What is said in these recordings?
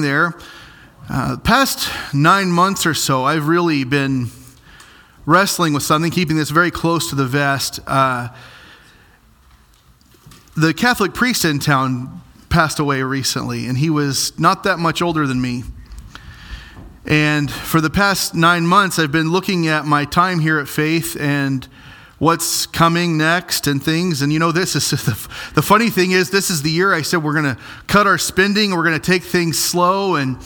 there, uh, past nine months or so, I've really been wrestling with something, keeping this very close to the vest. Uh, the Catholic priest in town passed away recently, and he was not that much older than me. And for the past nine months, I've been looking at my time here at Faith and what's coming next and things. And you know, this is the, the funny thing is, this is the year I said we're going to cut our spending, we're going to take things slow. And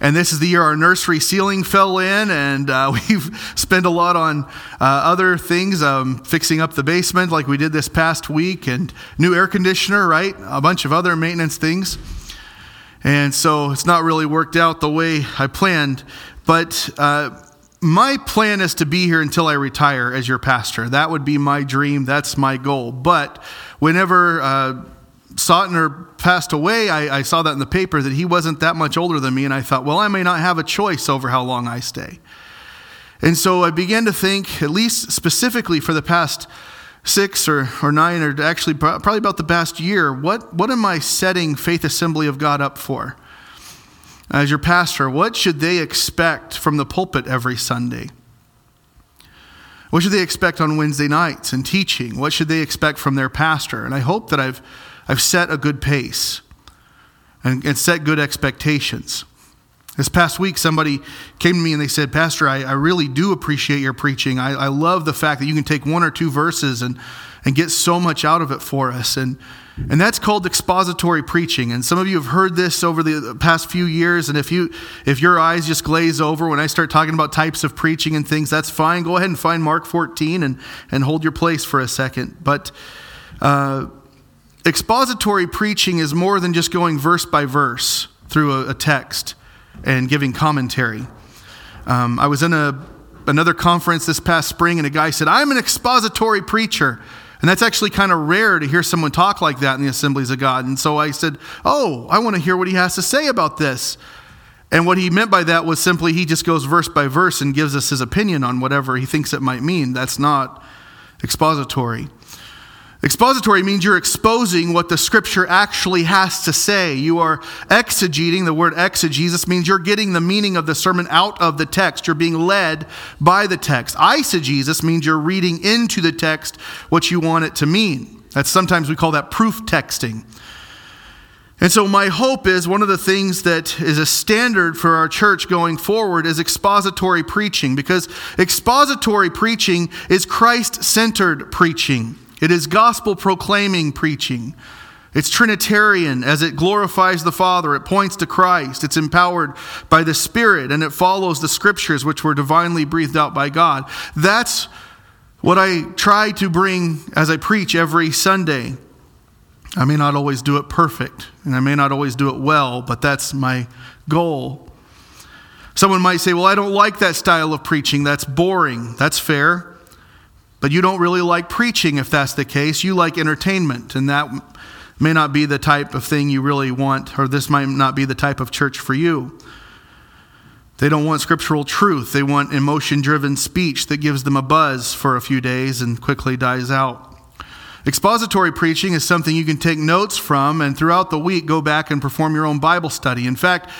and this is the year our nursery ceiling fell in, and uh, we've spent a lot on uh, other things, um, fixing up the basement like we did this past week, and new air conditioner, right? A bunch of other maintenance things. And so it's not really worked out the way I planned. But uh, my plan is to be here until I retire as your pastor. That would be my dream. That's my goal. But whenever uh, Sautner passed away, I, I, saw that in the paper that he wasn't that much older than me. And I thought, well, I may not have a choice over how long I stay. And so I began to think, at least specifically for the past six or, or nine, or actually probably about the past year, what, what am I setting Faith Assembly of God up for? As your pastor, what should they expect from the pulpit every Sunday? What should they expect on Wednesday nights and teaching? What should they expect from their pastor? And I hope that I've, I've set a good pace and, and set good expectations. This past week, somebody came to me and they said, Pastor, I, I really do appreciate your preaching. I, I, love the fact that you can take one or two verses and, and get so much out of it for us. And, and that's called expository preaching. And some of you have heard this over the past few years. And if, you, if your eyes just glaze over when I start talking about types of preaching and things, that's fine. Go ahead and find Mark 14 and, and hold your place for a second. But uh, expository preaching is more than just going verse by verse through a, a text and giving commentary. Um, I was in a, another conference this past spring, and a guy said, I'm an expository preacher. And that's actually kind of rare to hear someone talk like that in the assemblies of God. And so I said, Oh, I want to hear what he has to say about this. And what he meant by that was simply he just goes verse by verse and gives us his opinion on whatever he thinks it might mean. That's not expository. Expository means you're exposing what the scripture actually has to say. You are exegeting. The word exegesis means you're getting the meaning of the sermon out of the text. You're being led by the text. Eisegesis means you're reading into the text what you want it to mean. That's sometimes we call that proof texting. And so, my hope is one of the things that is a standard for our church going forward is expository preaching, because expository preaching is Christ centered preaching. It is gospel proclaiming preaching. It's Trinitarian as it glorifies the Father. It points to Christ. It's empowered by the Spirit and it follows the scriptures which were divinely breathed out by God. That's what I try to bring as I preach every Sunday. I may not always do it perfect and I may not always do it well, but that's my goal. Someone might say, Well, I don't like that style of preaching. That's boring. That's fair. But you don't really like preaching if that's the case. You like entertainment, and that may not be the type of thing you really want, or this might not be the type of church for you. They don't want scriptural truth. They want emotion driven speech that gives them a buzz for a few days and quickly dies out. Expository preaching is something you can take notes from and throughout the week go back and perform your own Bible study. In fact,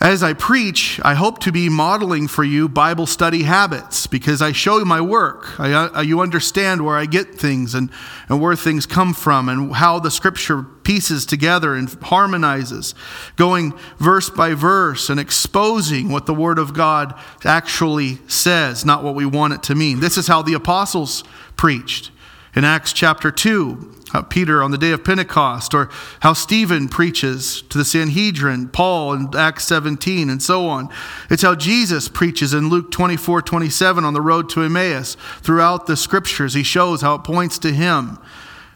as I preach, I hope to be modeling for you Bible study habits because I show you my work. I, uh, you understand where I get things and, and where things come from and how the scripture pieces together and harmonizes, going verse by verse and exposing what the Word of God actually says, not what we want it to mean. This is how the apostles preached. In Acts chapter 2, Peter on the day of Pentecost, or how Stephen preaches to the Sanhedrin, Paul in Acts 17, and so on. It's how Jesus preaches in Luke 24 27 on the road to Emmaus. Throughout the scriptures, he shows how it points to him.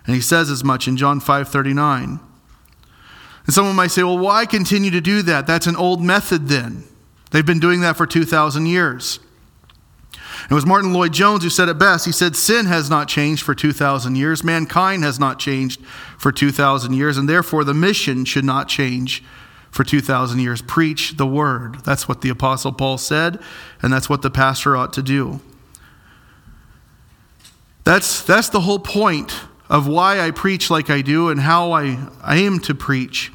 And he says as much in John 5 39. And someone might say, well, why continue to do that? That's an old method then. They've been doing that for 2,000 years. It was Martyn Lloyd-Jones who said it best. He said, Sin has not changed for 2,000 years, mankind has not changed for 2,000 years, and therefore the mission should not change for 2,000 years. Preach the word. That's what the Apostle Paul said, and that's what the pastor ought to do. That's, that's the whole point of why I preach like I do and how I, I aim to preach.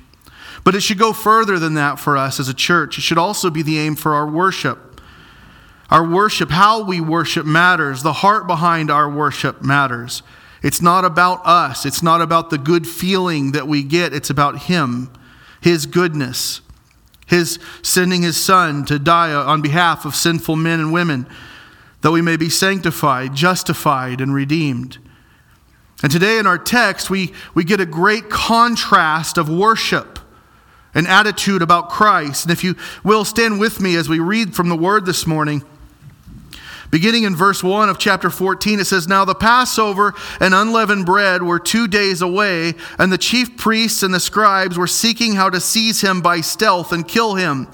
But it should go further than that for us as a church. It should also be the aim for our worship. Our worship, how we worship matters. The heart behind our worship matters. It's not about us, it's not about the good feeling that we get, it's about Him, His goodness, His sending His Son to die on behalf of sinful men and women, that we may be sanctified, justified, and redeemed. And today in our text, we, we get a great contrast of worship and attitude about Christ. And if you will stand with me as we read from the Word this morning, Beginning in verse 1 of chapter 14, it says, Now the Passover and unleavened bread were two days away, and the chief priests and the scribes were seeking how to seize him by stealth and kill him.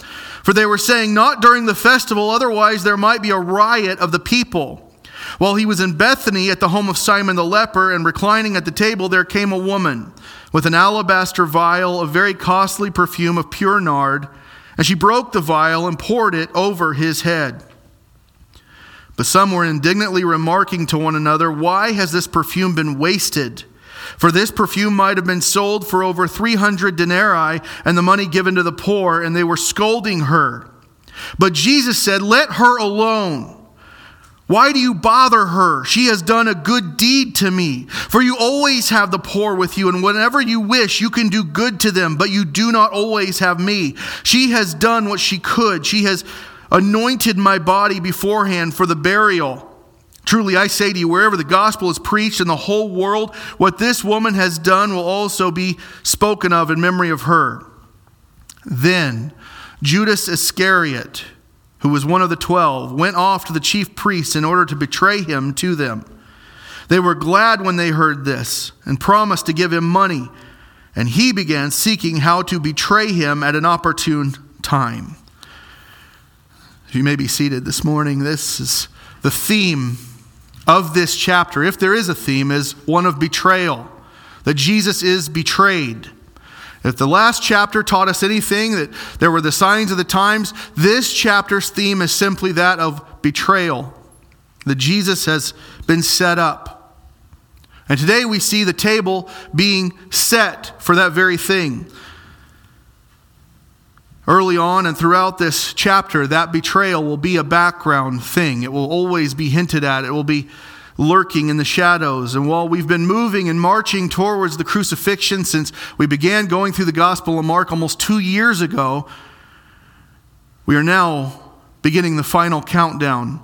For they were saying, Not during the festival, otherwise there might be a riot of the people. While he was in Bethany at the home of Simon the leper and reclining at the table, there came a woman with an alabaster vial of very costly perfume of pure nard, and she broke the vial and poured it over his head. But some were indignantly remarking to one another, Why has this perfume been wasted? For this perfume might have been sold for over 300 denarii and the money given to the poor, and they were scolding her. But Jesus said, Let her alone. Why do you bother her? She has done a good deed to me. For you always have the poor with you, and whenever you wish, you can do good to them, but you do not always have me. She has done what she could. She has anointed my body beforehand for the burial. Truly, I say to you, wherever the gospel is preached in the whole world, what this woman has done will also be spoken of in memory of her. Then Judas Iscariot, who was one of the twelve, went off to the chief priests in order to betray him to them. They were glad when they heard this and promised to give him money, and he began seeking how to betray him at an opportune time. You may be seated this morning. This is the theme of this chapter, if there is a theme, is one of betrayal, that Jesus is betrayed. If the last chapter taught us anything, that there were the signs of the times, this chapter's theme is simply that of betrayal, that Jesus has been set up. And today we see the table being set for that very thing. Early on and throughout this chapter, that betrayal will be a background thing. It will always be hinted at, it will be lurking in the shadows. And while we've been moving and marching towards the crucifixion since we began going through the Gospel of Mark almost two years ago, we are now beginning the final countdown.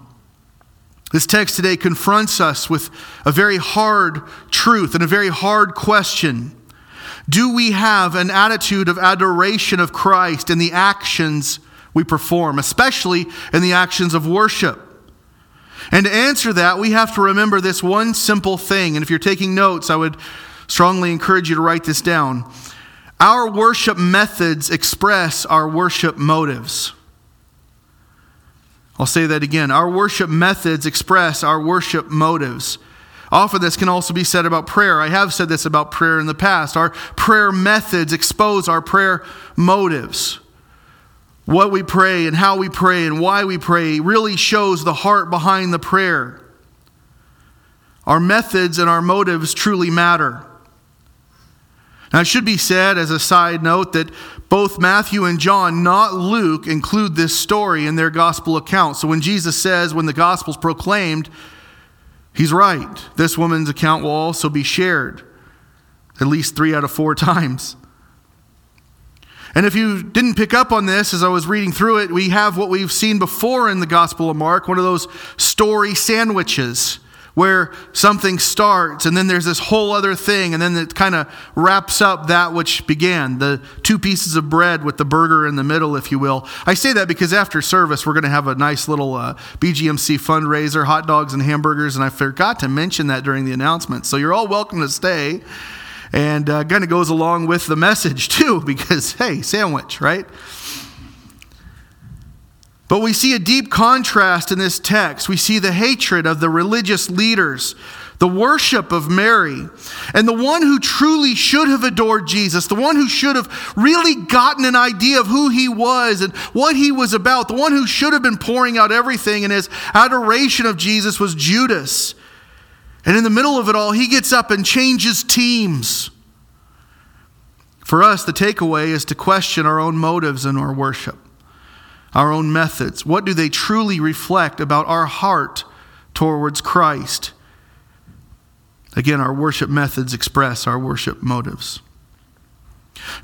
This text today confronts us with a very hard truth and a very hard question. Do we have an attitude of adoration of Christ in the actions we perform, especially in the actions of worship? And to answer that, we have to remember this one simple thing. And if you're taking notes, I would strongly encourage you to write this down. Our worship methods express our worship motives. I'll say that again. Our worship methods express our worship motives. Often, this can also be said about prayer. I have said this about prayer in the past. Our prayer methods expose our prayer motives. What we pray and how we pray and why we pray really shows the heart behind the prayer. Our methods and our motives truly matter. Now, it should be said as a side note that both Matthew and John, not Luke, include this story in their gospel accounts. So when Jesus says, when the gospel's proclaimed, He's right. This woman's account will also be shared at least three out of four times. And if you didn't pick up on this as I was reading through it, we have what we've seen before in the Gospel of Mark one of those story sandwiches where something starts and then there's this whole other thing and then it kind of wraps up that which began the two pieces of bread with the burger in the middle if you will. I say that because after service we're going to have a nice little uh, bgmc fundraiser hot dogs and hamburgers and i forgot to mention that during the announcement. So you're all welcome to stay. And uh, kind of goes along with the message too because hey sandwich right but we see a deep contrast in this text. We see the hatred of the religious leaders, the worship of Mary, and the one who truly should have adored Jesus, the one who should have really gotten an idea of who he was and what he was about, the one who should have been pouring out everything in his adoration of Jesus was Judas. And in the middle of it all, he gets up and changes teams. For us, the takeaway is to question our own motives in our worship, our own methods. What do they truly reflect about our heart towards Christ? Again, our worship methods express our worship motives.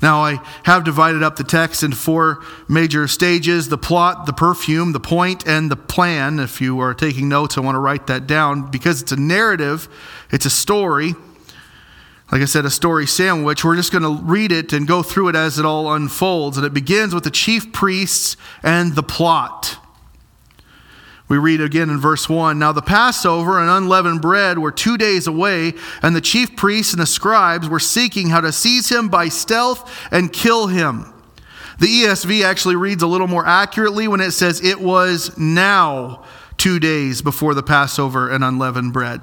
Now, I have divided up the text into four major stages the plot, the perfume, the point, and the plan. If you are taking notes, I want to write that down because it's a narrative, it's a story. Like I said, a story sandwich. We're just going to read it and go through it as it all unfolds. And it begins with the chief priests and the plot. We read again in verse 1 Now the Passover and unleavened bread were two days away, and the chief priests and the scribes were seeking how to seize him by stealth and kill him. The ESV actually reads a little more accurately when it says it was now two days before the Passover and unleavened bread.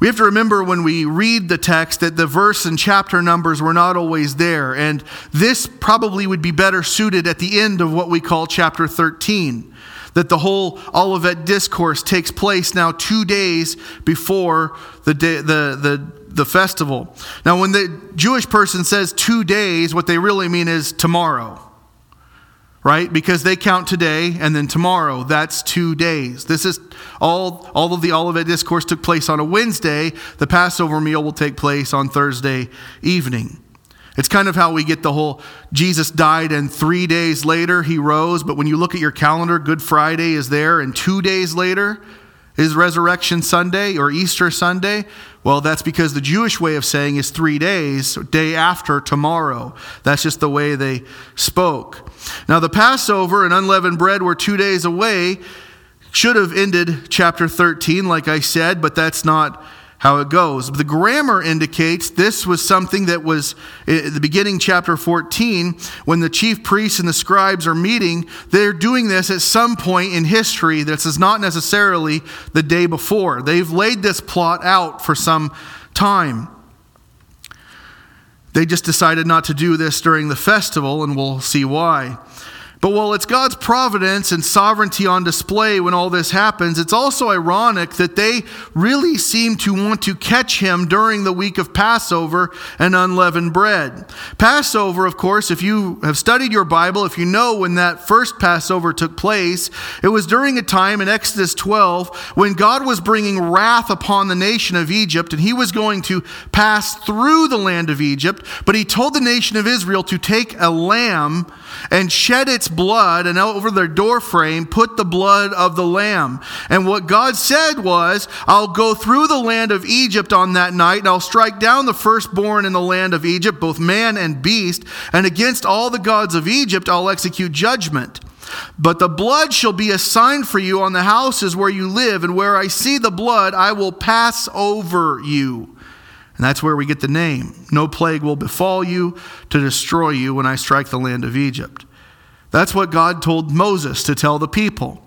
We have to remember when we read the text that the verse and chapter numbers were not always there, and this probably would be better suited at the end of what we call chapter 13 that the whole Olivet discourse takes place now two days before the, day, the, the, the festival. Now, when the Jewish person says two days, what they really mean is tomorrow, right? Because they count today and then tomorrow. That's two days. This is all, all of the Olivet discourse took place on a Wednesday. The Passover meal will take place on Thursday evening. It's kind of how we get the whole Jesus died and three days later he rose. But when you look at your calendar, Good Friday is there, and two days later is Resurrection Sunday or Easter Sunday. Well, that's because the Jewish way of saying is three days, day after tomorrow. That's just the way they spoke. Now, the Passover and unleavened bread were two days away. Should have ended chapter 13, like I said, but that's not how it goes. The grammar indicates this was something that was at the beginning, chapter 14, when the chief priests and the scribes are meeting. They're doing this at some point in history. This is not necessarily the day before. They've laid this plot out for some time. They just decided not to do this during the festival, and we'll see why. But while it's God's providence and sovereignty on display when all this happens, it's also ironic that they really seem to want to catch him during the week of Passover and unleavened bread. Passover, of course, if you have studied your Bible, if you know when that first Passover took place, it was during a time in Exodus 12 when God was bringing wrath upon the nation of Egypt and he was going to pass through the land of Egypt, but he told the nation of Israel to take a lamb and shed its blood, and over their doorframe put the blood of the lamb. And what God said was, I'll go through the land of Egypt on that night, and I'll strike down the firstborn in the land of Egypt, both man and beast, and against all the gods of Egypt I'll execute judgment. But the blood shall be a sign for you on the houses where you live, and where I see the blood, I will pass over you. And that's where we get the name. No plague will befall you to destroy you when I strike the land of Egypt. That's what God told Moses to tell the people.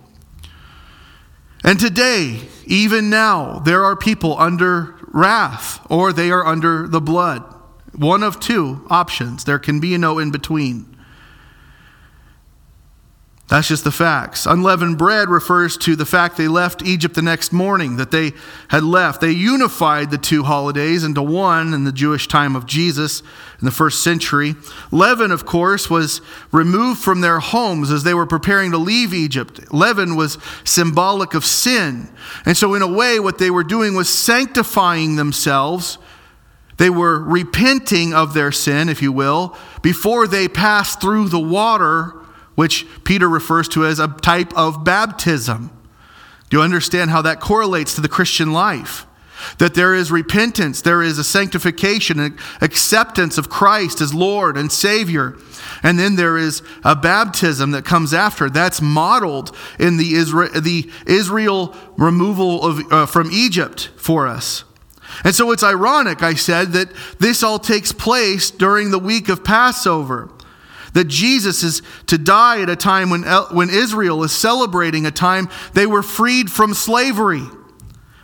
And today, even now, there are people under wrath or they are under the blood. One of two options. There can be no in between. That's just the facts. Unleavened bread refers to the fact they left Egypt the next morning, that they had left. They unified the two holidays into one in the Jewish time of Jesus in the first century. Leaven, of course, was removed from their homes as they were preparing to leave Egypt. Leaven was symbolic of sin. And so, in a way, what they were doing was sanctifying themselves. They were repenting of their sin, if you will, before they passed through the water which Peter refers to as a type of baptism. Do you understand how that correlates to the Christian life? That there is repentance, there is a sanctification, an acceptance of Christ as Lord and Savior. And then there is a baptism that comes after. That's modeled in the Israel, the Israel removal of, uh, from Egypt for us. And so it's ironic, I said, that this all takes place during the week of Passover. That Jesus is to die at a time when, when Israel is celebrating a time they were freed from slavery.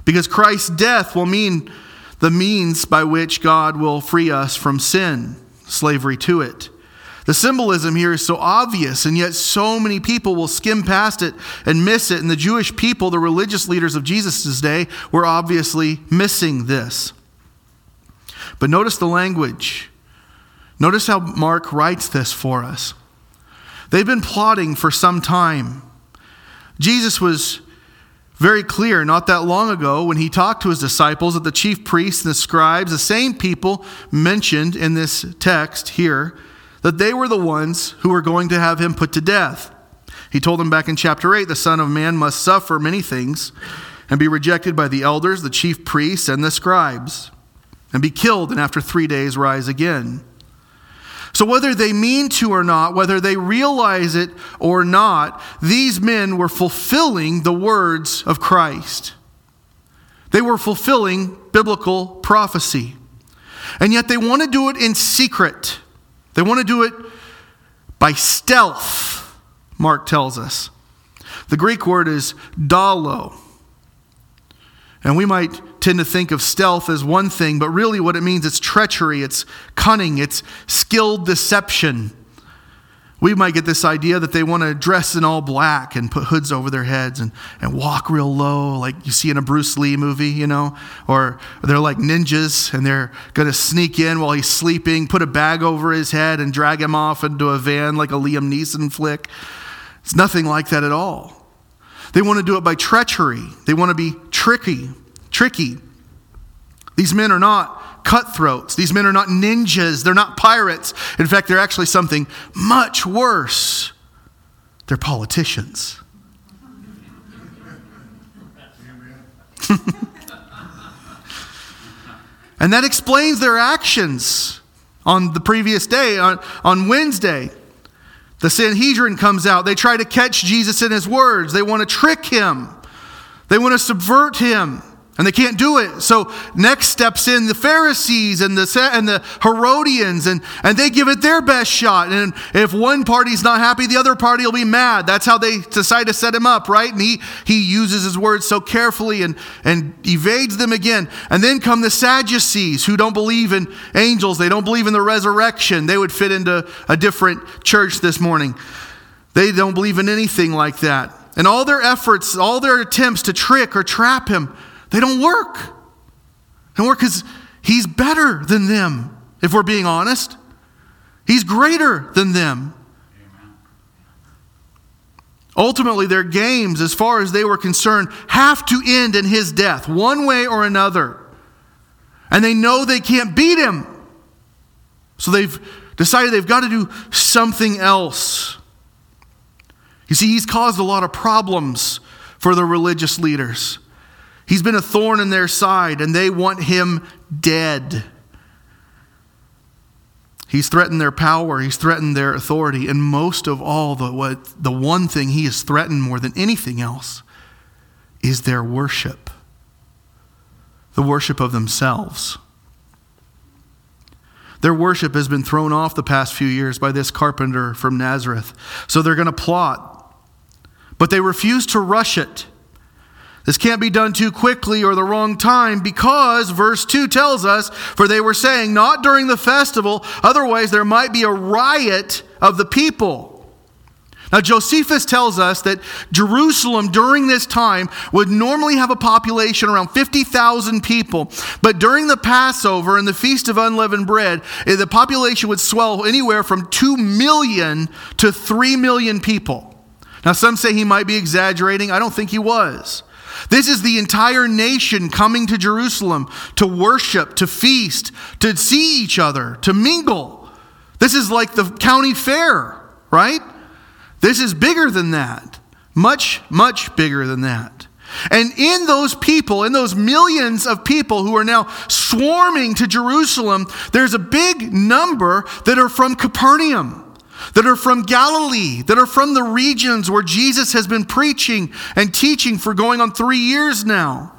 Because Christ's death will mean the means by which God will free us from sin, slavery to it. The symbolism here is so obvious, and yet so many people will skim past it and miss it. And the Jewish people, the religious leaders of Jesus' day, were obviously missing this. But notice the language Notice how Mark writes this for us. They've been plotting for some time. Jesus was very clear not that long ago when he talked to his disciples that the chief priests and the scribes, the same people mentioned in this text here, that they were the ones who were going to have him put to death. He told them back in chapter 8 the Son of Man must suffer many things and be rejected by the elders, the chief priests, and the scribes, and be killed, and after three days rise again. So, whether they mean to or not, whether they realize it or not, these men were fulfilling the words of Christ. They were fulfilling biblical prophecy. And yet they want to do it in secret. They want to do it by stealth, Mark tells us. The Greek word is dalo. And we might tend to think of stealth as one thing, but really what it means it's treachery, it's cunning, it's skilled deception. We might get this idea that they want to dress in all black and put hoods over their heads and, and walk real low, like you see in a Bruce Lee movie, you know? Or they're like ninjas and they're going to sneak in while he's sleeping, put a bag over his head, and drag him off into a van like a Liam Neeson flick. It's nothing like that at all. They want to do it by treachery. They want to be tricky, tricky. These men are not cutthroats. These men are not ninjas. They're not pirates. In fact, they're actually something much worse. They're politicians. and that explains their actions on the previous day, on, on Wednesday. The Sanhedrin comes out. They try to catch Jesus in his words. They want to trick him. They want to subvert him. And they can't do it. So next steps in the Pharisees and the, and the Herodians, and, and they give it their best shot. And if one party's not happy, the other party will be mad. That's how they decide to set him up, right? And he, he uses his words so carefully and, and evades them again. And then come the Sadducees, who don't believe in angels. They don't believe in the resurrection. They would fit into a different church this morning. They don't believe in anything like that. And all their efforts, all their attempts to trick or trap him, they don't work. They don't work because he's better than them, if we're being honest. He's greater than them. Ultimately, their games, as far as they were concerned, have to end in his death, one way or another. And they know they can't beat him. So they've decided they've got to do something else. You see, he's caused a lot of problems for the religious leaders. He's been a thorn in their side, and they want him dead. He's threatened their power, he's threatened their authority, and most of all, the, what, the one thing he has threatened more than anything else is their worship the worship of themselves. Their worship has been thrown off the past few years by this carpenter from Nazareth. So they're going to plot, but they refuse to rush it. This can't be done too quickly or the wrong time because verse 2 tells us, For they were saying, Not during the festival, otherwise there might be a riot of the people. Now, Josephus tells us that Jerusalem during this time would normally have a population around 50,000 people. But during the Passover and the Feast of Unleavened Bread, eh, the population would swell anywhere from 2 million to 3 million people. Now, some say he might be exaggerating. I don't think he was. This is the entire nation coming to Jerusalem to worship, to feast, to see each other, to mingle. This is like the county fair, right? This is bigger than that. Much, much bigger than that. And in those people, in those millions of people who are now swarming to Jerusalem, there's a big number that are from Capernaum that are from Galilee, that are from the regions where Jesus has been preaching and teaching for going on three years now.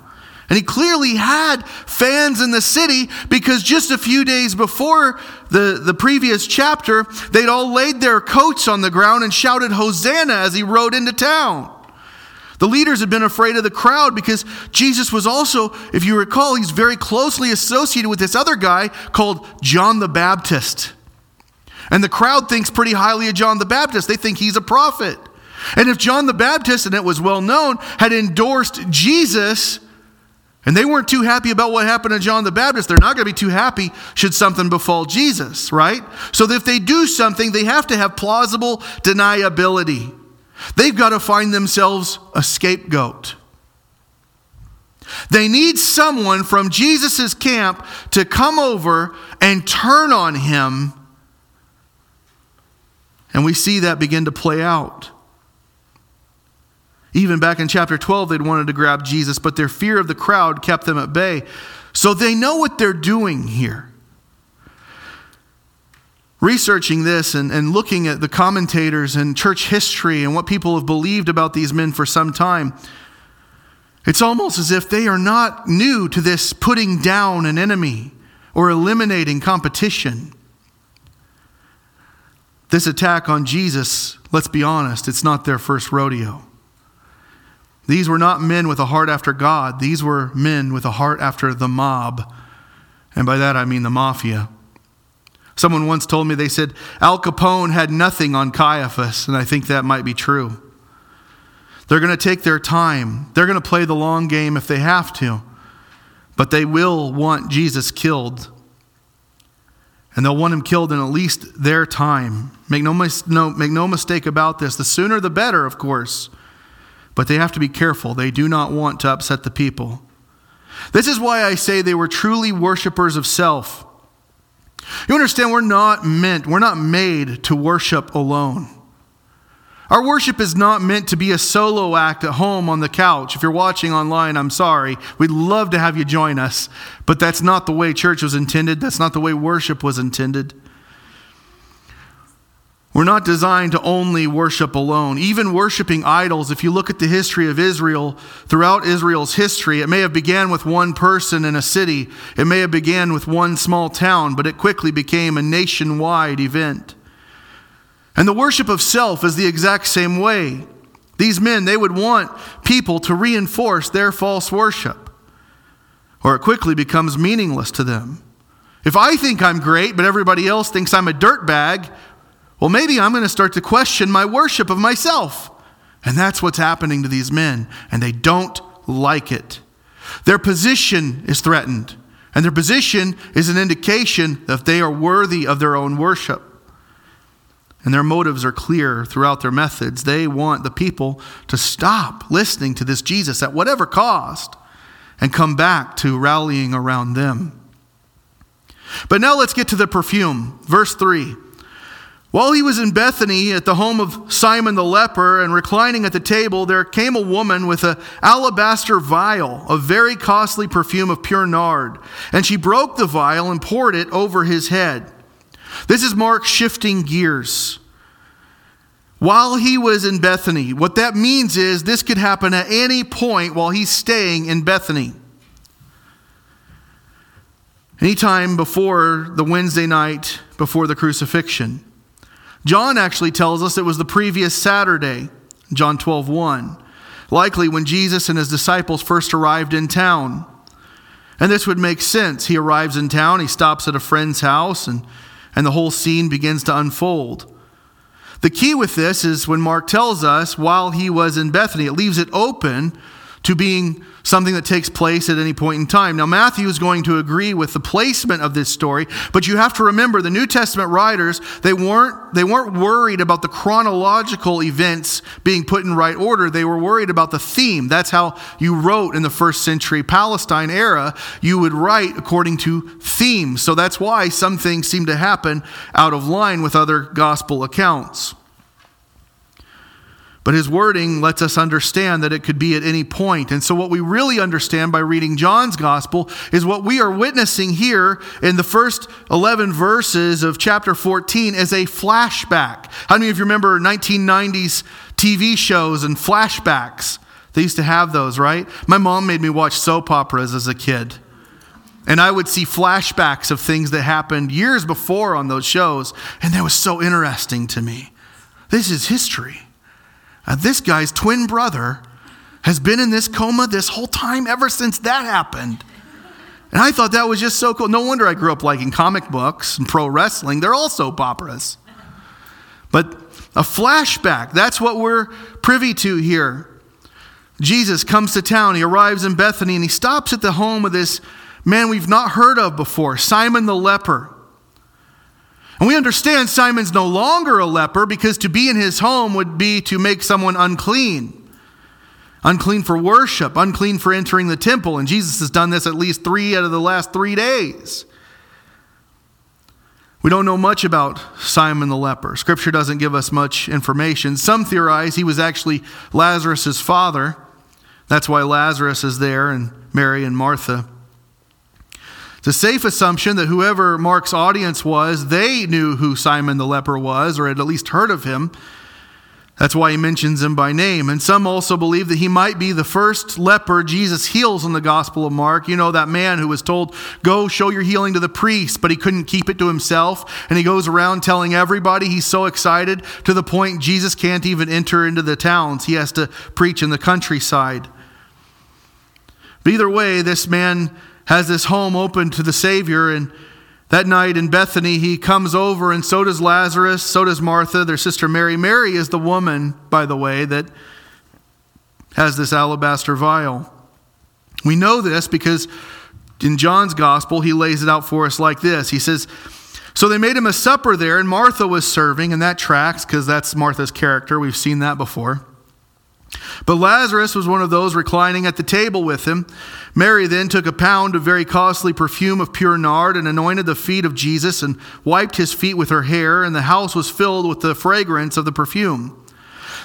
And he clearly had fans in the city because just a few days before the, the previous chapter, they'd all laid their coats on the ground and shouted Hosanna as he rode into town. The leaders had been afraid of the crowd because Jesus was also, if you recall, he's very closely associated with this other guy called John the Baptist. And the crowd thinks pretty highly of John the Baptist. They think he's a prophet. And if John the Baptist, and it was well known, had endorsed Jesus, And they weren't too happy about what happened to John the Baptist. They're not going to be too happy should something befall Jesus, right? So if they do something, they have to have plausible deniability. They've got to find themselves a scapegoat. They need someone from Jesus' camp to come over and turn on him. And we see that begin to play out. Even back in chapter 12, they'd wanted to grab Jesus, but their fear of the crowd kept them at bay. So they know what they're doing here. Researching this and, and looking at the commentators and church history and what people have believed about these men for some time, it's almost as if they are not new to this putting down an enemy or eliminating competition. This attack on Jesus, let's be honest, it's not their first rodeo. These were not men with a heart after God. These were men with a heart after the mob. And by that I mean the mafia. Someone once told me, they said, Al Capone had nothing on Caiaphas, and I think that might be true. They're going to take their time. They're going to play the long game if they have to, but they will want Jesus killed. And they'll want him killed in at least their time. Make no, no, make no mistake about this. The sooner the better, of course. But they have to be careful. They do not want to upset the people. This is why I say they were truly worshippers of self. You understand, we're not meant, we're not made to worship alone. Our worship is not meant to be a solo act at home on the couch. If you're watching online, I'm sorry. We'd love to have you join us, but that's not the way church was intended. That's not the way worship was intended. We're not designed to only worship alone. Even worshiping idols, if you look at the history of Israel, throughout Israel's history, it may have began with one person in a city. It may have began with one small town, but it quickly became a nationwide event. And the worship of self is the exact same way. These men, they would want people to reinforce their false worship, or it quickly becomes meaningless to them. If I think I'm great, but everybody else thinks I'm a dirtbag, well, maybe I'm going to start to question my worship of myself. And that's what's happening to these men, and they don't like it. Their position is threatened, and their position is an indication that they are worthy of their own worship. And their motives are clear throughout their methods. They want the people to stop listening to this Jesus at whatever cost and come back to rallying around them. But now let's get to the perfume. Verse 3. While he was in Bethany at the home of Simon the leper and reclining at the table, there came a woman with an alabaster vial of very costly perfume of pure nard, and she broke the vial and poured it over his head. This is Mark shifting gears. While he was in Bethany, what that means is this could happen at any point while he's staying in Bethany. Anytime before the Wednesday night before the crucifixion. John actually tells us it was the previous Saturday, John 12, 1, likely when Jesus and his disciples first arrived in town. And this would make sense. He arrives in town, he stops at a friend's house, and, and the whole scene begins to unfold. The key with this is when Mark tells us while he was in Bethany, it leaves it open to being something that takes place at any point in time. Now, Matthew is going to agree with the placement of this story, but you have to remember the New Testament writers, they weren't, they weren't worried about the chronological events being put in right order. They were worried about the theme. That's how you wrote in the first century Palestine era. You would write according to themes. So that's why some things seem to happen out of line with other gospel accounts. But his wording lets us understand that it could be at any point. And so, what we really understand by reading John's gospel is what we are witnessing here in the first 11 verses of chapter 14 is a flashback. How many of you remember 1990s TV shows and flashbacks? They used to have those, right? My mom made me watch soap operas as a kid. And I would see flashbacks of things that happened years before on those shows. And that was so interesting to me. This is history. Uh, this guy's twin brother has been in this coma this whole time ever since that happened. And I thought that was just so cool. No wonder I grew up liking comic books and pro wrestling. They're all soap operas. But a flashback, that's what we're privy to here. Jesus comes to town. He arrives in Bethany and he stops at the home of this man we've not heard of before, Simon the leper. And we understand Simon's no longer a leper because to be in his home would be to make someone unclean. Unclean for worship, unclean for entering the temple. And Jesus has done this at least three out of the last three days. We don't know much about Simon the leper. Scripture doesn't give us much information. Some theorize he was actually Lazarus' father. That's why Lazarus is there, and Mary and Martha. A safe assumption that whoever Mark's audience was, they knew who Simon the leper was, or had at least heard of him. That's why he mentions him by name. And some also believe that he might be the first leper Jesus heals in the Gospel of Mark. You know, that man who was told, Go show your healing to the priest, but he couldn't keep it to himself. And he goes around telling everybody he's so excited to the point Jesus can't even enter into the towns. He has to preach in the countryside. But either way, this man has this home open to the Savior. And that night in Bethany, he comes over, and so does Lazarus, so does Martha, their sister Mary. Mary is the woman, by the way, that has this alabaster vial. We know this because in John's gospel, he lays it out for us like this. He says, So they made him a supper there, and Martha was serving, and that tracks because that's Martha's character. We've seen that before. But Lazarus was one of those reclining at the table with him. Mary then took a pound of very costly perfume of pure nard and anointed the feet of Jesus and wiped his feet with her hair, and the house was filled with the fragrance of the perfume.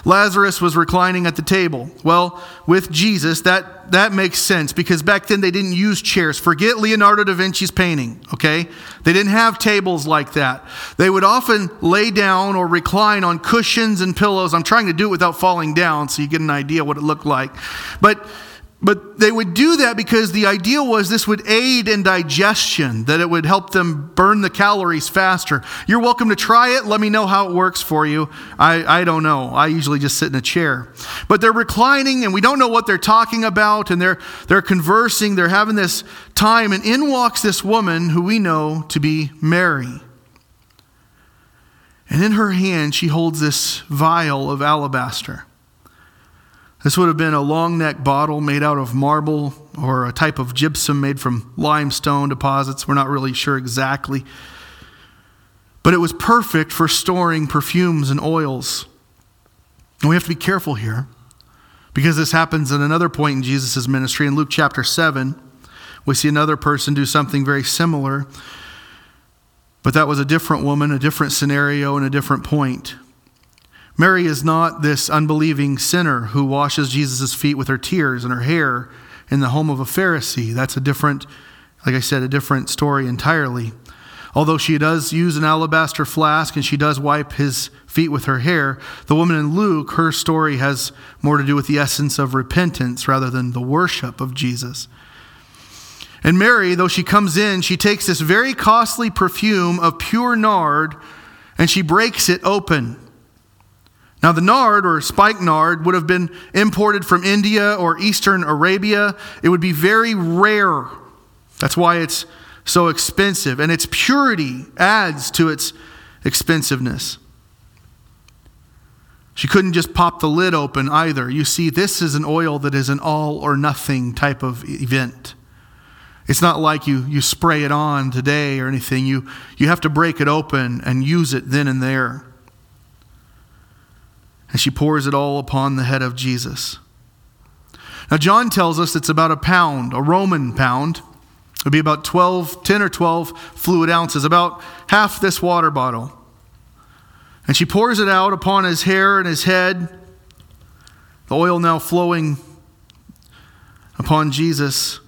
Lazarus was reclining at the table. Well, with Jesus, that, that makes sense because back then they didn't use chairs. Forget Leonardo da Vinci's painting, okay? They didn't have tables like that. They would often lay down or recline on cushions and pillows. I'm trying to do it without falling down so you get an idea what it looked like. But but they would do that because the idea was this would aid in digestion, that it would help them burn the calories faster. You're welcome to try it. Let me know how it works for you. I, I don't know. I usually just sit in a chair. But they're reclining and we don't know what they're talking about and they're, they're conversing. They're having this time. And in walks this woman who we know to be Mary. And in her hand, she holds this vial of alabaster. This would have been a long neck bottle made out of marble or a type of gypsum made from limestone deposits. We're not really sure exactly. But it was perfect for storing perfumes and oils. And we have to be careful here because this happens at another point in Jesus' ministry. In Luke chapter 7, we see another person do something very similar. But that was a different woman, a different scenario, and a different point. Mary is not this unbelieving sinner who washes Jesus' feet with her tears and her hair in the home of a Pharisee. That's a different, like I said, a different story entirely. Although she does use an alabaster flask and she does wipe his feet with her hair, the woman in Luke, her story has more to do with the essence of repentance rather than the worship of Jesus. And Mary, though she comes in, she takes this very costly perfume of pure nard and she breaks it open. Now, the nard or spike nard would have been imported from India or Eastern Arabia. It would be very rare. That's why it's so expensive. And its purity adds to its expensiveness. She couldn't just pop the lid open either. You see, this is an oil that is an all or nothing type of event. It's not like you, you spray it on today or anything. You, you have to break it open and use it then and there and she pours it all upon the head of Jesus. Now, John tells us it's about a pound, a Roman pound. It would be about 12, 10 or 12 fluid ounces, about half this water bottle. And she pours it out upon his hair and his head, the oil now flowing upon Jesus.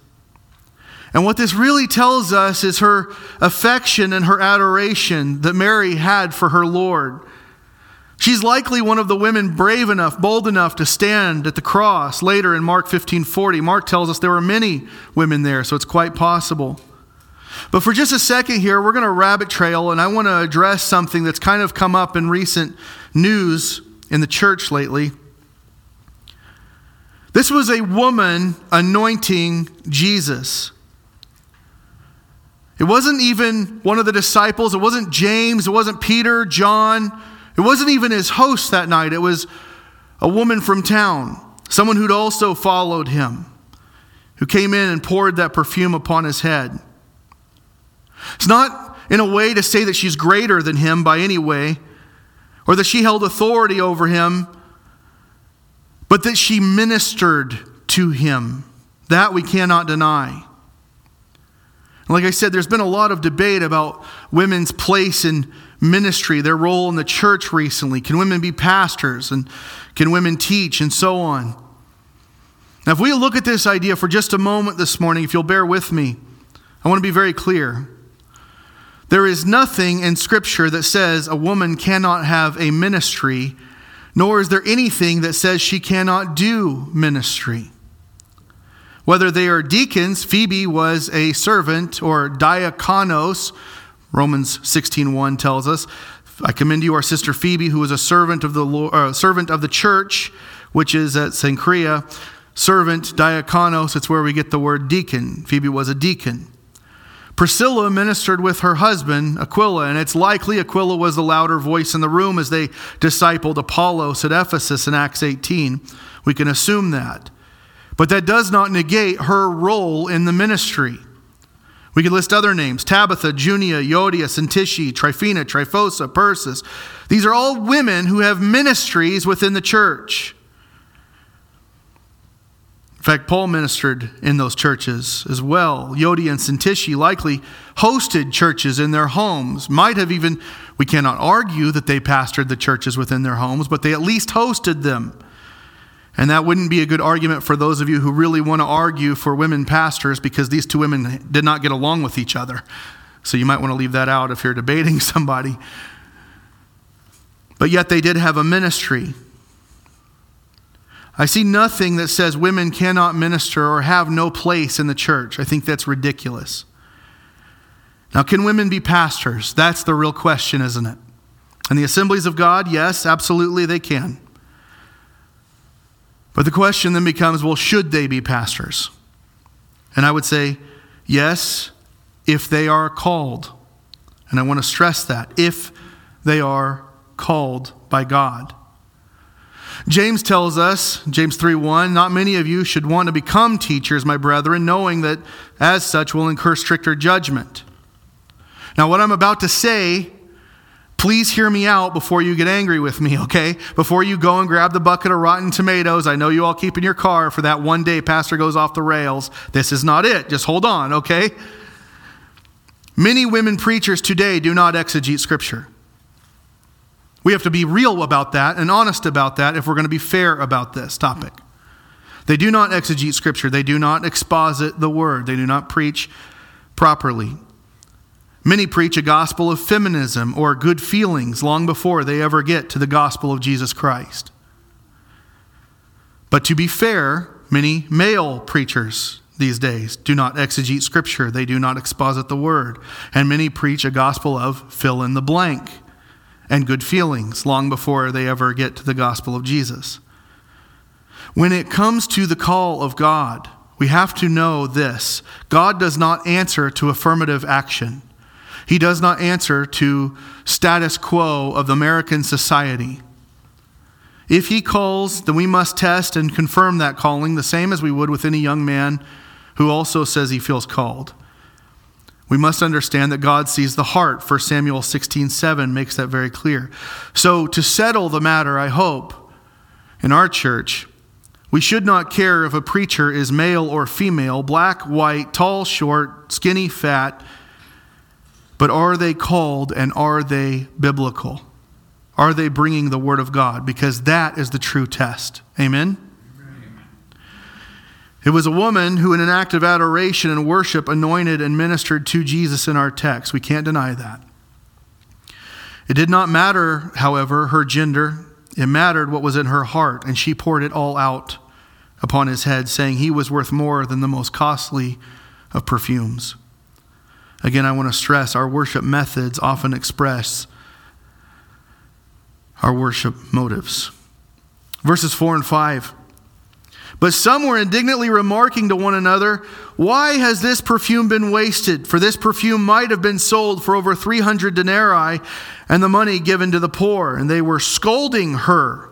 And what this really tells us is her affection and her adoration that Mary had for her Lord. She's likely one of the women brave enough, bold enough to stand at the cross later in Mark 15:40. Mark tells us there were many women there, so it's quite possible. But for just a second here, we're going to rabbit trail and I want to address something that's kind of come up in recent news in the church lately. This was a woman anointing Jesus. It wasn't even one of the disciples, it wasn't James, it wasn't Peter, John, it wasn't even his host that night, it was a woman from town. someone who'd also followed him, who came in and poured that perfume upon his head. It's not in a way to say that she's greater than him by any way, or that she held authority over him, but that she ministered to him. That we cannot deny. Like I said, there's been a lot of debate about women's place in ministry, their role in the church recently. Can women be pastors? And can women teach? And so on. Now, if we look at this idea for just a moment this morning, if you'll bear with me, I want to be very clear. There is nothing in Scripture that says a woman cannot have a ministry, nor is there anything that says she cannot do ministry. Whether they are deacons, Phoebe was a servant, or diakonos, Romans 16:1 tells us, I commend to you our sister Phoebe, who was a servant of the uh, servant of the church, which is at Cenchrea. Servant, diakonos, it's where we get the word deacon. Phoebe was a deacon. Priscilla ministered with her husband, Aquila, and it's likely Aquila was the louder voice in the room as they discipled Apollos at Ephesus in Acts 18. We can assume that. But that does not negate her role in the ministry. We could list other names Tabitha, Junia, Euodia, Syntyche, Tryphena, Tryphosa, Persis. These are all women who have ministries within the church. In fact, Paul ministered in those churches as well. Euodia and Syntyche likely hosted churches in their homes. Might have even, we cannot argue that they pastored the churches within their homes, but they at least hosted them. And that wouldn't be a good argument for those of you who really want to argue for women pastors because these two women did not get along with each other. So you might want to leave that out if you're debating somebody. But yet they did have a ministry. I see nothing that says women cannot minister or have no place in the church. I think that's ridiculous. Now, can women be pastors? That's the real question, isn't it? In the assemblies of God, yes, absolutely they can. But the question then becomes well, should they be pastors? And I would say, yes, if they are called. And I want to stress that if they are called by God. James tells us, James 3 1, not many of you should want to become teachers, my brethren, knowing that as such will incur stricter judgment. Now, what I'm about to say Please hear me out before you get angry with me, okay? Before you go and grab the bucket of rotten tomatoes, I know you all keep in your car for that one day pastor goes off the rails. This is not it. Just hold on, okay? Many women preachers today do not exegete scripture. We have to be real about that and honest about that if we're going to be fair about this topic. They do not exegete scripture, they do not exposit the word, they do not preach properly. Many preach a gospel of feminism or good feelings long before they ever get to the gospel of Jesus Christ. But to be fair, many male preachers these days do not exegete scripture, they do not exposit the word. And many preach a gospel of fill in the blank and good feelings long before they ever get to the gospel of Jesus. When it comes to the call of God, we have to know this God does not answer to affirmative action. He does not answer to status quo of American society. If he calls, then we must test and confirm that calling the same as we would with any young man who also says he feels called. We must understand that God sees the heart. 1 Samuel 16 7 makes that very clear. So, to settle the matter, I hope, in our church, we should not care if a preacher is male or female, black, white, tall, short, skinny, fat, but are they called and are they biblical? Are they bringing the Word of God? Because that is the true test. Amen? Amen? It was a woman who, in an act of adoration and worship, anointed and ministered to Jesus in our text. We can't deny that. It did not matter, however, her gender. It mattered what was in her heart, and she poured it all out upon his head, saying he was worth more than the most costly of perfumes. Again, I want to stress our worship methods often express our worship motives. Verses 4 and 5. But some were indignantly remarking to one another, Why has this perfume been wasted? For this perfume might have been sold for over 300 denarii and the money given to the poor. And they were scolding her.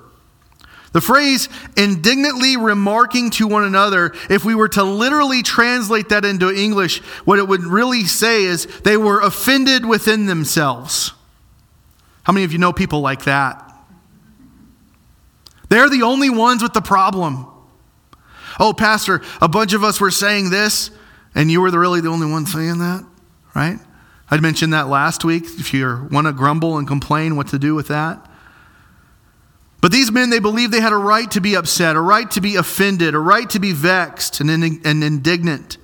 The phrase indignantly remarking to one another, if we were to literally translate that into English, what it would really say is they were offended within themselves. How many of you know people like that? They're the only ones with the problem. Oh, Pastor, a bunch of us were saying this, and you were really the only one saying that, right? I'd mentioned that last week. If you want to grumble and complain, what to do with that. But these men, they believed they had a right to be upset, a right to be offended, a right to be vexed and, and indignant.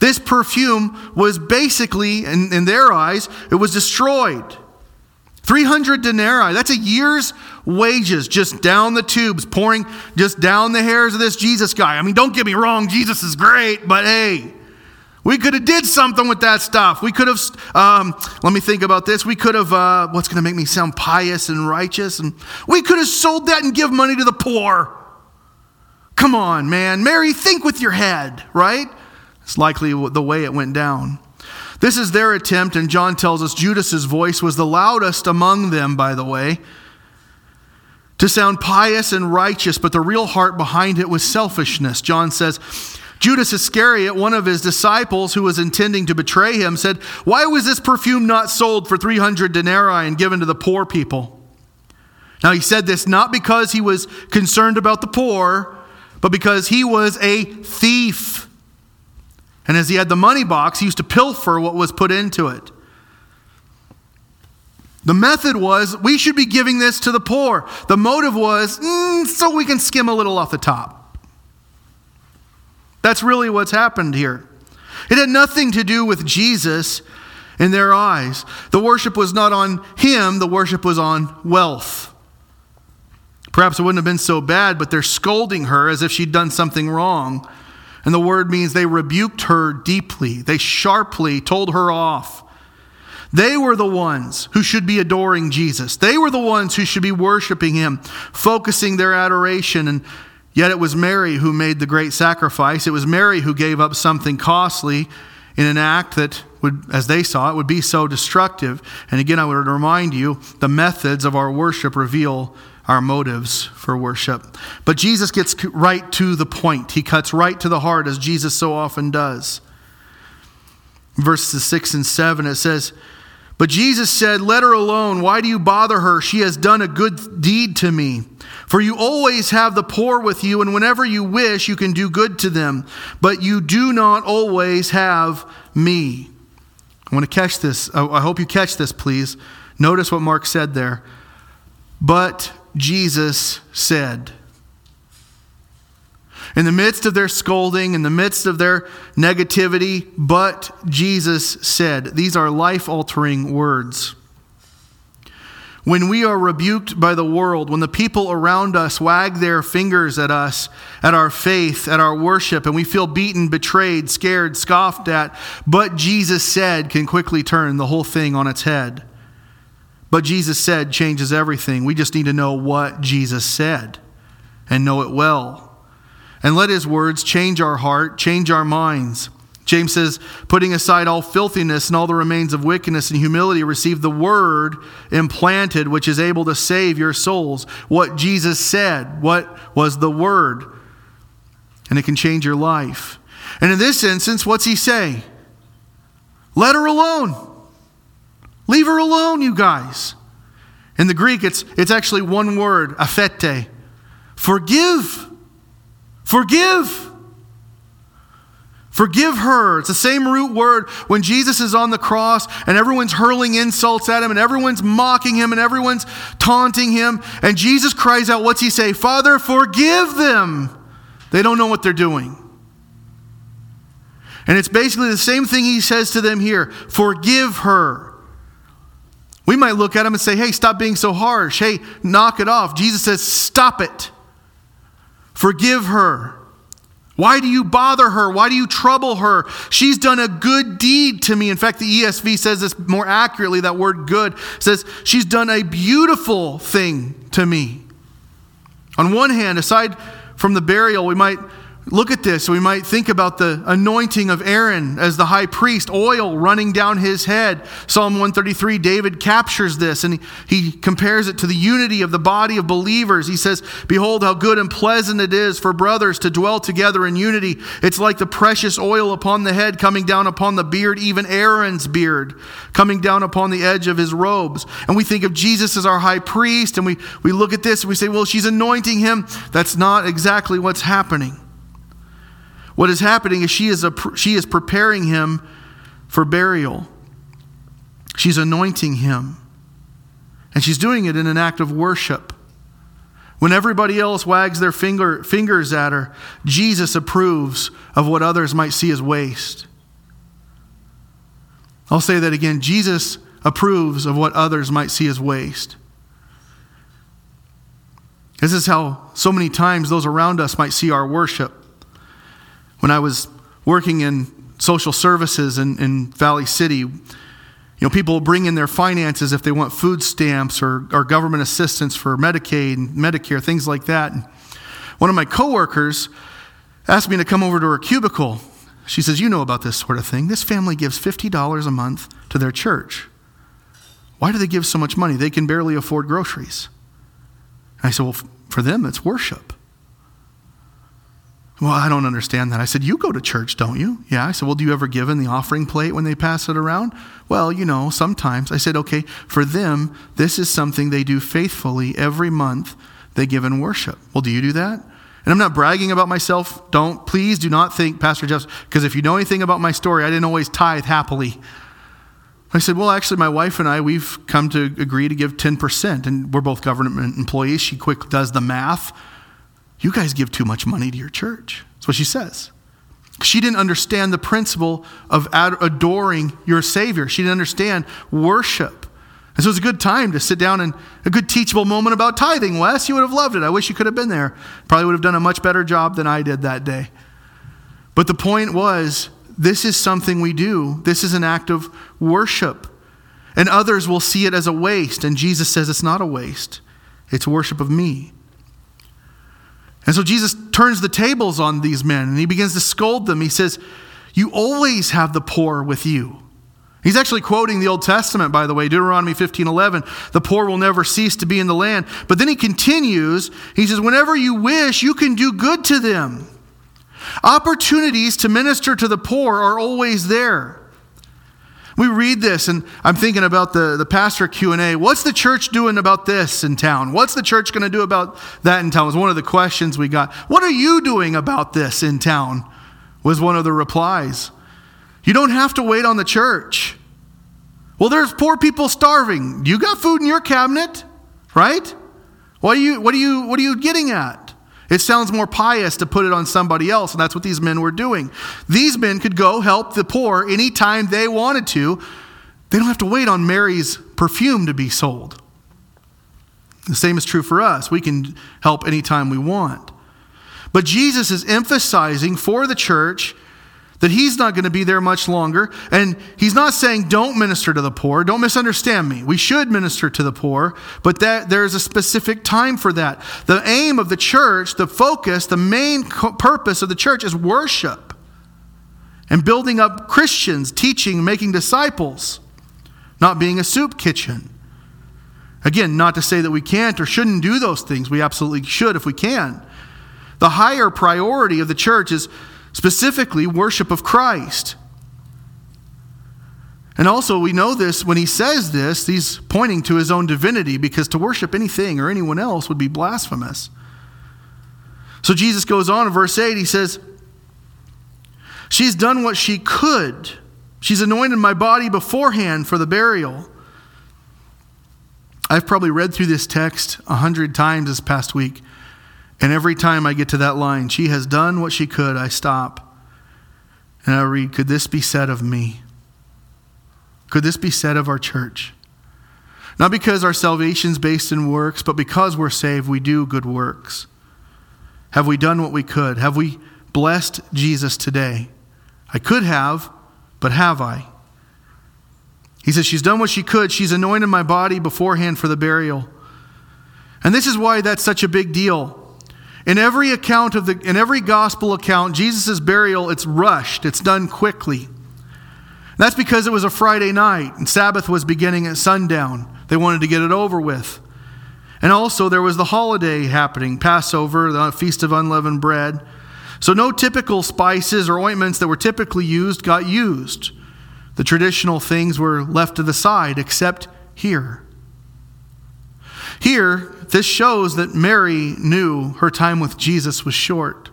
This perfume was basically, in, in their eyes, it was destroyed. 300 denarii, that's a year's wages just down the tubes, pouring just down the hairs of this Jesus guy. I mean, don't get me wrong, Jesus is great, but hey, we could have did something with that stuff. We could have, um, let me think about this. We could have, uh, what's going to make me sound pious and righteous? And we could have sold that and give money to the poor. Come on, man. Mary, think with your head, right? It's likely the way it went down. This is their attempt, and John tells us Judas's voice was the loudest among them, by the way, to sound pious and righteous, but the real heart behind it was selfishness. John says, Judas Iscariot, one of his disciples who was intending to betray him, said, Why was this perfume not sold for 300 denarii and given to the poor people? Now, he said this not because he was concerned about the poor, but because he was a thief. And as he had the money box, he used to pilfer what was put into it. The method was we should be giving this to the poor. The motive was mm, so we can skim a little off the top. That's really what's happened here. It had nothing to do with Jesus in their eyes. The worship was not on him, the worship was on wealth. Perhaps it wouldn't have been so bad, but they're scolding her as if she'd done something wrong. And the word means they rebuked her deeply, they sharply told her off. They were the ones who should be adoring Jesus. They were the ones who should be worshiping him, focusing their adoration and Yet it was Mary who made the great sacrifice. It was Mary who gave up something costly in an act that would, as they saw it, would be so destructive. And again, I would remind you the methods of our worship reveal our motives for worship. But Jesus gets right to the point. He cuts right to the heart, as Jesus so often does. Verses 6 and 7, it says, But Jesus said, Let her alone. Why do you bother her? She has done a good deed to me. For you always have the poor with you, and whenever you wish, you can do good to them. But you do not always have me. I want to catch this. I hope you catch this, please. Notice what Mark said there. But Jesus said. In the midst of their scolding, in the midst of their negativity, but Jesus said. These are life altering words. When we are rebuked by the world, when the people around us wag their fingers at us, at our faith, at our worship, and we feel beaten, betrayed, scared, scoffed at, but Jesus said can quickly turn the whole thing on its head. But Jesus said changes everything. We just need to know what Jesus said and know it well. And let his words change our heart, change our minds. James says, putting aside all filthiness and all the remains of wickedness and humility, receive the word implanted, which is able to save your souls. What Jesus said, what was the word? And it can change your life. And in this instance, what's he say? Let her alone. Leave her alone, you guys. In the Greek, it's, it's actually one word, aphete. Forgive. Forgive. Forgive her. It's the same root word when Jesus is on the cross and everyone's hurling insults at him and everyone's mocking him and everyone's taunting him. And Jesus cries out, What's he say? Father, forgive them. They don't know what they're doing. And it's basically the same thing he says to them here forgive her. We might look at him and say, Hey, stop being so harsh. Hey, knock it off. Jesus says, Stop it. Forgive her. Why do you bother her? Why do you trouble her? She's done a good deed to me. In fact, the ESV says this more accurately. That word good says, She's done a beautiful thing to me. On one hand, aside from the burial, we might look at this. We might think about the anointing of Aaron as the high priest, oil running down his head. Psalm 133, David captures this and he, compares it to the unity of the body of believers. He says, Behold, how good and pleasant it is for brothers to dwell together in unity. It's like the precious oil upon the head coming down upon the beard, even Aaron's beard coming down upon the edge of his robes. And we think of Jesus as our high priest and we, we look at this and we say, Well, she's anointing him. That's not exactly what's happening. What is happening is she is, a, she is preparing him for burial. She's anointing him. And she's doing it in an act of worship. When everybody else wags their finger, fingers at her, Jesus approves of what others might see as waste. I'll say that again. Jesus approves of what others might see as waste. This is how so many times those around us might see our worship. When I was working in social services in, in Valley City, you know, people bring in their finances if they want food stamps or, or government assistance for Medicaid and Medicare, things like that. And one of my coworkers asked me to come over to her cubicle. She says, You know about this sort of thing. This family gives $50 a month to their church. Why do they give so much money? They can barely afford groceries. And I said, Well, for them, it's worship. Well, I don't understand that. I said, You go to church, don't you? Yeah. I said, Well, do you ever give in the offering plate when they pass it around? Well, you know, sometimes. I said, Okay, for them, this is something they do faithfully every month. They give in worship. Well, do you do that? And I'm not bragging about myself. Don't, please do not think, Pastor Jeff, because if you know anything about my story, I didn't always tithe happily. I said, Well, actually, my wife and I, we've come to agree to give 10%, and we're both government employees. She quick does the math. You guys give too much money to your church. That's what she says. She didn't understand the principle of adoring your Savior. She didn't understand worship. And so it was a good time to sit down and a good teachable moment about tithing, Wes. You would have loved it. I wish you could have been there. Probably would have done a much better job than I did that day. But the point was, this is something we do. This is an act of worship. And others will see it as a waste. And Jesus says it's not a waste, it's worship of me. And so Jesus turns the tables on these men and he begins to scold them. He says, You always have the poor with you. He's actually quoting the Old Testament, by the way, Deuteronomy 15 11. The poor will never cease to be in the land. But then he continues, he says, Whenever you wish, you can do good to them. Opportunities to minister to the poor are always there. We read this, and I'm thinking about the, the pastor Q&A. What's the church doing about this in town? What's the church going to do about that in town? Was one of the questions we got. What are you doing about this in town? Was one of the replies. You don't have to wait on the church. Well, there's poor people starving. You got food in your cabinet, right? What are you, what are you, what are you getting at? It sounds more pious to put it on somebody else, and that's what these men were doing. These men could go help the poor anytime they wanted to. They don't have to wait on Mary's perfume to be sold. The same is true for us. We can help anytime we want. But Jesus is emphasizing for the church that he's not going to be there much longer. And he's not saying don't minister to the poor. Don't misunderstand me. We should minister to the poor, but that there's a specific time for that. The aim of the church, the focus, the main purpose of the church is worship and building up Christians, teaching, making disciples, not being a soup kitchen. Again, not to say that we can't or shouldn't do those things. We absolutely should if we can. The higher priority of the church is specifically worship of Christ. And also, we know this when he says this, he's pointing to his own divinity because to worship anything or anyone else would be blasphemous. So Jesus goes on in verse 8, he says, She's done what she could. She's anointed my body beforehand for the burial. I've probably read through this text a hundred times this past week. And every time I get to that line, she has done what she could, I stop. And I read, Could this be said of me? Could this be said of our church? Not because our salvation is based in works, but because we're saved, we do good works. Have we done what we could? Have we blessed Jesus today? I could have, but have I? He says, She's done what she could. She's anointed my body beforehand for the burial. And this is why that's such a big deal. In every account of the in every gospel account, Jesus' burial, it's rushed, it's done quickly. That's because it was a Friday night and Sabbath was beginning at sundown. They wanted to get it over with. And also, there was the holiday happening Passover, the Feast of Unleavened Bread. So, no typical spices or ointments that were typically used got used. The traditional things were left to the side, except here. Here, this shows that Mary knew her time with Jesus was short,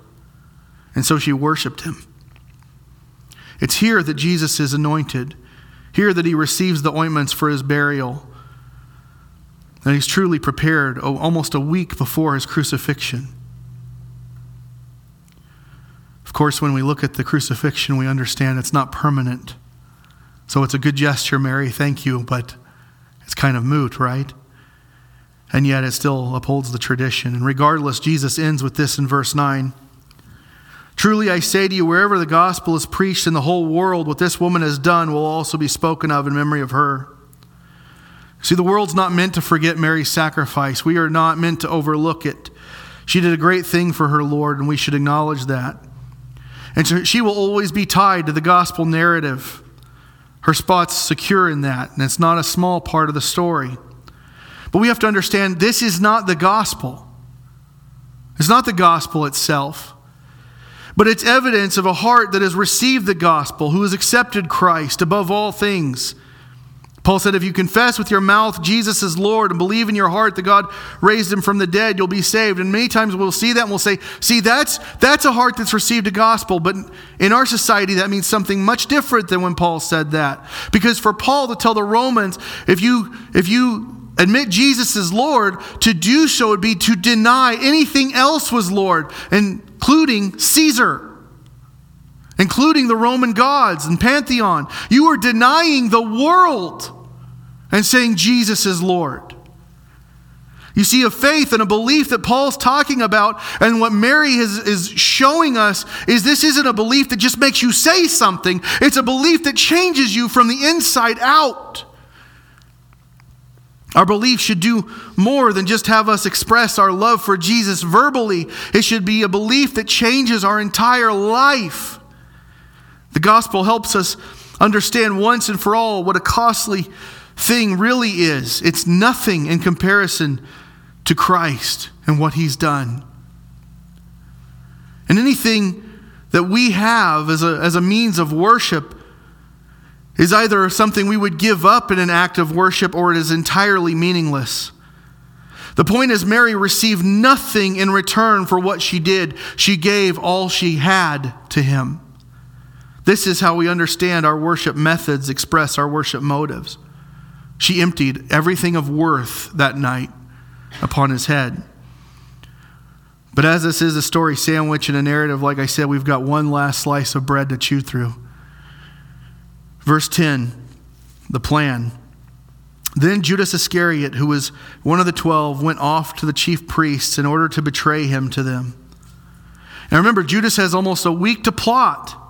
and so she worshiped him. It's here that Jesus is anointed, here that he receives the ointments for his burial, that he's truly prepared oh, almost a week before his crucifixion. Of course, when we look at the crucifixion, we understand it's not permanent. So it's a good gesture, Mary, thank you, but it's kind of moot, right? And yet it still upholds the tradition. And regardless, Jesus ends with this in verse 9. Truly I say to you, wherever the gospel is preached in the whole world, what this woman has done will also be spoken of in memory of her. See, the world's not meant to forget Mary's sacrifice. We are not meant to overlook it. She did a great thing for her Lord, and we should acknowledge that. And so she will always be tied to the gospel narrative. Her spot's secure in that, and it's not a small part of the story. But we have to understand this is not the gospel. It's not the gospel itself, but it's evidence of a heart that has received the gospel, who has accepted Christ above all things Paul said, If you confess with your mouth Jesus is Lord and believe in your heart that God raised him from the dead, you'll be saved. And many times we'll see that and we'll say, See, that's, that's a heart that's received a gospel. But in our society, that means something much different than when Paul said that. Because for Paul to tell the Romans, if you, if you admit Jesus is Lord, to do so would be to deny anything else was Lord, including Caesar including the Roman gods and pantheon. You are denying the world and saying Jesus is Lord. You see, a faith and a belief that Paul's talking about, and what Mary is, is showing us, is this isn't a belief that just makes you say something, it's a belief that changes you from the inside out. Our belief should do more than just have us express our love for Jesus verbally. It should be a belief that changes our entire life. The gospel helps us understand once and for all what a costly thing really is. It's nothing in comparison to Christ and what he's done. And anything that we have as a, as a means of worship is either something we would give up in an act of worship or it is entirely meaningless. The point is, Mary received nothing in return for what she did. She gave all she had to him. This is how we understand our worship methods express our worship motives. She emptied everything of worth that night upon his head. But as this is a story sandwich and a narrative, like I said, we've got one last slice of bread to chew through. Verse 10, the plan. Then Judas Iscariot, who was one of the twelve, went off to the chief priests in order to betray him to them. And remember, Judas has almost a week to plot.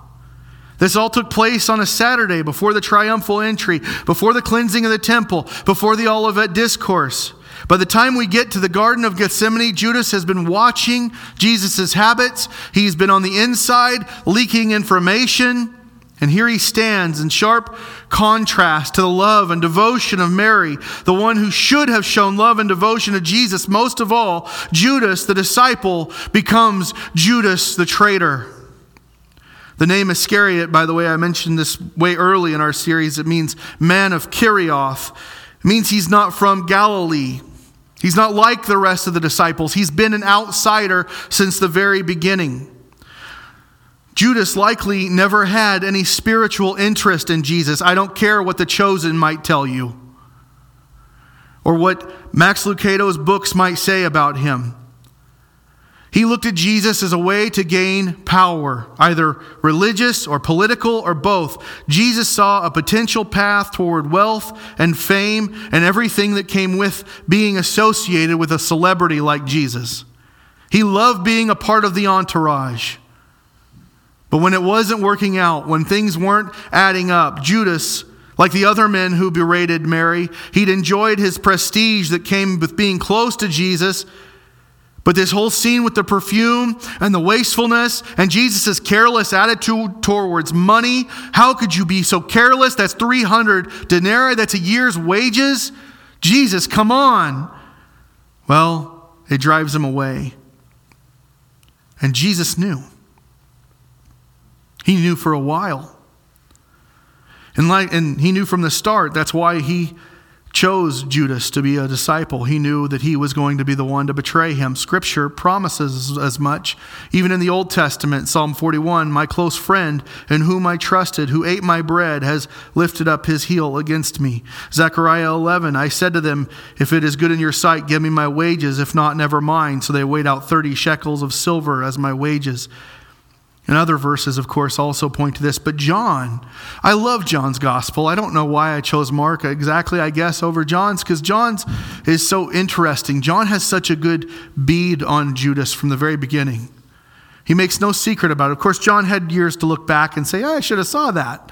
This all took place on a Saturday before the triumphal entry, before the cleansing of the temple, before the Olivet discourse. By the time we get to the Garden of Gethsemane, Judas has been watching Jesus' habits. He's been on the inside, leaking information. And here he stands in sharp contrast to the love and devotion of Mary, the one who should have shown love and devotion to Jesus. Most of all, Judas, the disciple, becomes Judas, the traitor. The name Iscariot, by the way, I mentioned this way early in our series. It means man of Kerioth. It means he's not from Galilee. He's not like the rest of the disciples. He's been an outsider since the very beginning. Judas likely never had any spiritual interest in Jesus. I don't care what the chosen might tell you or what Max Lucado's books might say about him. He looked at Jesus as a way to gain power, either religious or political or both. Jesus saw a potential path toward wealth and fame and everything that came with being associated with a celebrity like Jesus. He loved being a part of the entourage. But when it wasn't working out, when things weren't adding up, Judas, like the other men who berated Mary, he'd enjoyed his prestige that came with being close to Jesus But this whole scene with the perfume and the wastefulness and Jesus' careless attitude towards money how could you be so careless? That's 300 denarii, that's a year's wages. Jesus, come on. Well, it drives him away. And Jesus knew. He knew for a while. And, like, and he knew from the start that's why he chose Judas to be a disciple. He knew that he was going to be the one to betray him. Scripture promises as much. Even in the Old Testament, Psalm 41 My close friend, in whom I trusted, who ate my bread, has lifted up his heel against me. Zechariah 11 I said to them, If it is good in your sight, give me my wages. If not, never mind. So they weighed out 30 shekels of silver as my wages. And other verses, of course, also point to this. But John, I love John's gospel. I don't know why I chose Mark exactly, I guess, over John's, because John's is so interesting. John has such a good bead on Judas from the very beginning. He makes no secret about it. Of course, John had years to look back and say, oh, I should have saw that.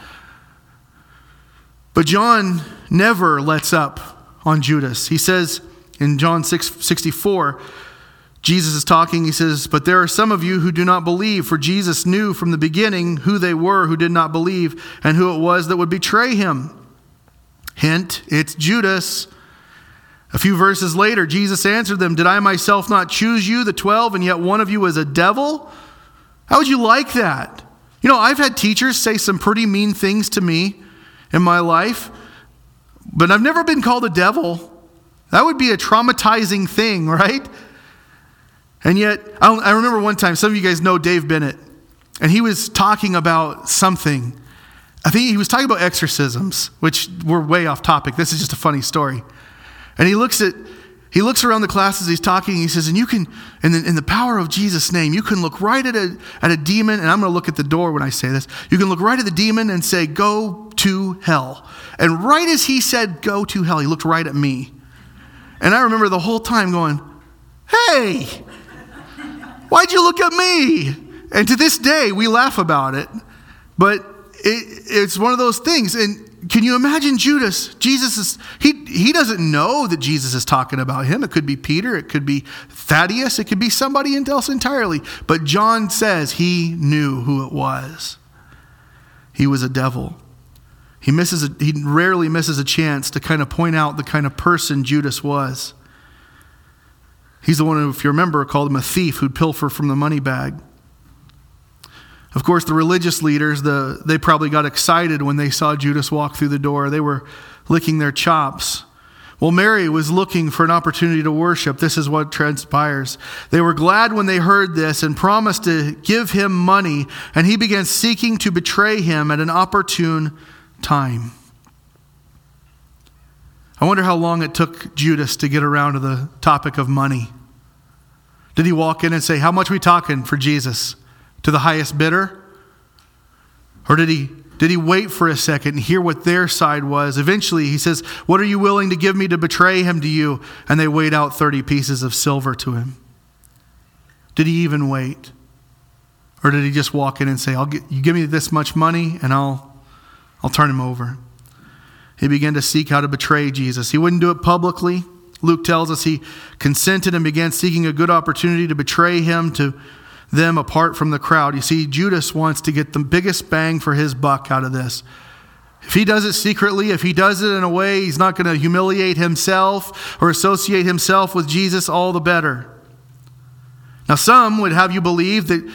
But John never lets up on Judas. He says in John 6 64, Jesus is talking. He says, But there are some of you who do not believe, for Jesus knew from the beginning who they were who did not believe and who it was that would betray him. Hint, it's Judas. A few verses later, Jesus answered them, Did I myself not choose you, the twelve, and yet one of you is a devil? How would you like that? You know, I've had teachers say some pretty mean things to me in my life, but I've never been called a devil. That would be a traumatizing thing, right? And yet, I remember one time, some of you guys know Dave Bennett, and he was talking about something. I think he was talking about exorcisms, which were way off topic. This is just a funny story. And he looks at he looks around the classes he's talking he says and you can in the, in the power of jesus name you can look right at a, at a demon and i'm going to look at the door when i say this you can look right at the demon and say go to hell and right as he said go to hell he looked right at me and i remember the whole time going hey Why'd you look at me? And to this day, we laugh about it. But it, it's one of those things. And can you imagine Judas? Jesus is, he, he doesn't know that Jesus is talking about him. It could be Peter, it could be Thaddeus, it could be somebody else entirely. But John says he knew who it was. He was a devil. He, misses a, he rarely misses a chance to kind of point out the kind of person Judas was. He's the one who, if you remember, called him a thief who'd pilfer from the money bag. Of course, the religious leaders, the, they probably got excited when they saw Judas walk through the door. They were licking their chops. Well, Mary was looking for an opportunity to worship. This is what transpires. They were glad when they heard this and promised to give him money, and he began seeking to betray him at an opportune time. I wonder how long it took Judas to get around to the topic of money. Did he walk in and say, How much we talking for Jesus? To the highest bidder? Or did he, did he wait for a second and hear what their side was? Eventually, he says, What are you willing to give me to betray him to you? And they weighed out 30 pieces of silver to him. Did he even wait? Or did he just walk in and say, I'll get, You give me this much money and I'll, I'll turn him over? He began to seek how to betray Jesus. He wouldn't do it publicly. Luke tells us he consented and began seeking a good opportunity to betray him to them apart from the crowd. You see, Judas wants to get the biggest bang for his buck out of this. If he does it secretly, if he does it in a way he's not going to humiliate himself or associate himself with Jesus, all the better. Now, some would have you believe that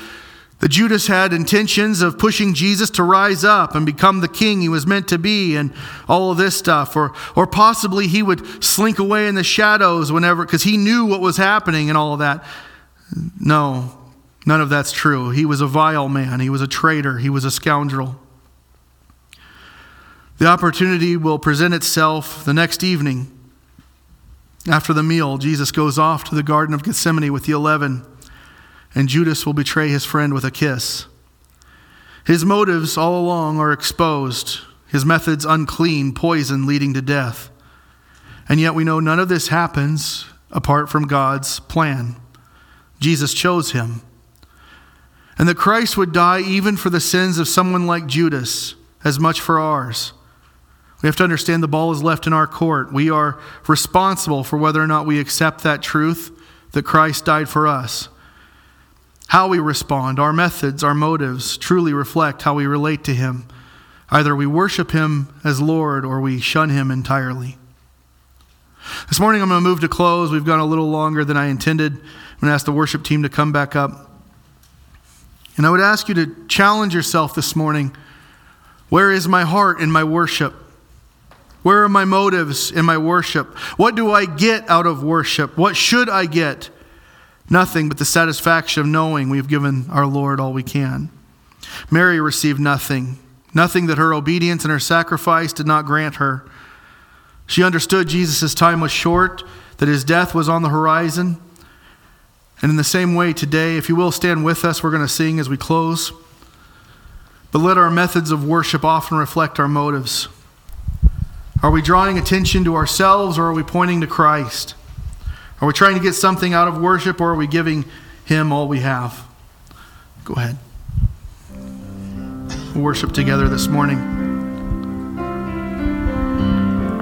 that Judas had intentions of pushing Jesus to rise up and become the king he was meant to be and all of this stuff. Or, or possibly he would slink away in the shadows whenever, because he knew what was happening and all of that. No, none of that's true. He was a vile man, he was a traitor, he was a scoundrel. The opportunity will present itself the next evening. After the meal, Jesus goes off to the Garden of Gethsemane with the eleven and Judas will betray his friend with a kiss. His motives all along are exposed, his methods unclean, poison leading to death. And yet we know none of this happens apart from God's plan. Jesus chose him. And that Christ would die even for the sins of someone like Judas, as much for ours. We have to understand the ball is left in our court. We are responsible for whether or not we accept that truth that Christ died for us. How we respond, our methods, our motives truly reflect how we relate to Him. Either we worship Him as Lord or we shun Him entirely. This morning I'm going to move to close. We've gone a little longer than I intended. I'm going to ask the worship team to come back up. And I would ask you to challenge yourself this morning. Where is my heart in my worship? Where are my motives in my worship? What do I get out of worship? What should I get? Nothing but the satisfaction of knowing we've given our Lord all we can. Mary received nothing, nothing that her obedience and her sacrifice did not grant her. She understood Jesus' time was short, that his death was on the horizon. And in the same way, today, if you will stand with us, we're going to sing as we close. But let our methods of worship often reflect our motives. Are we drawing attention to ourselves or are we pointing to Christ? Are we trying to get something out of worship or are we giving Him all we have? Go ahead. Worship together this morning.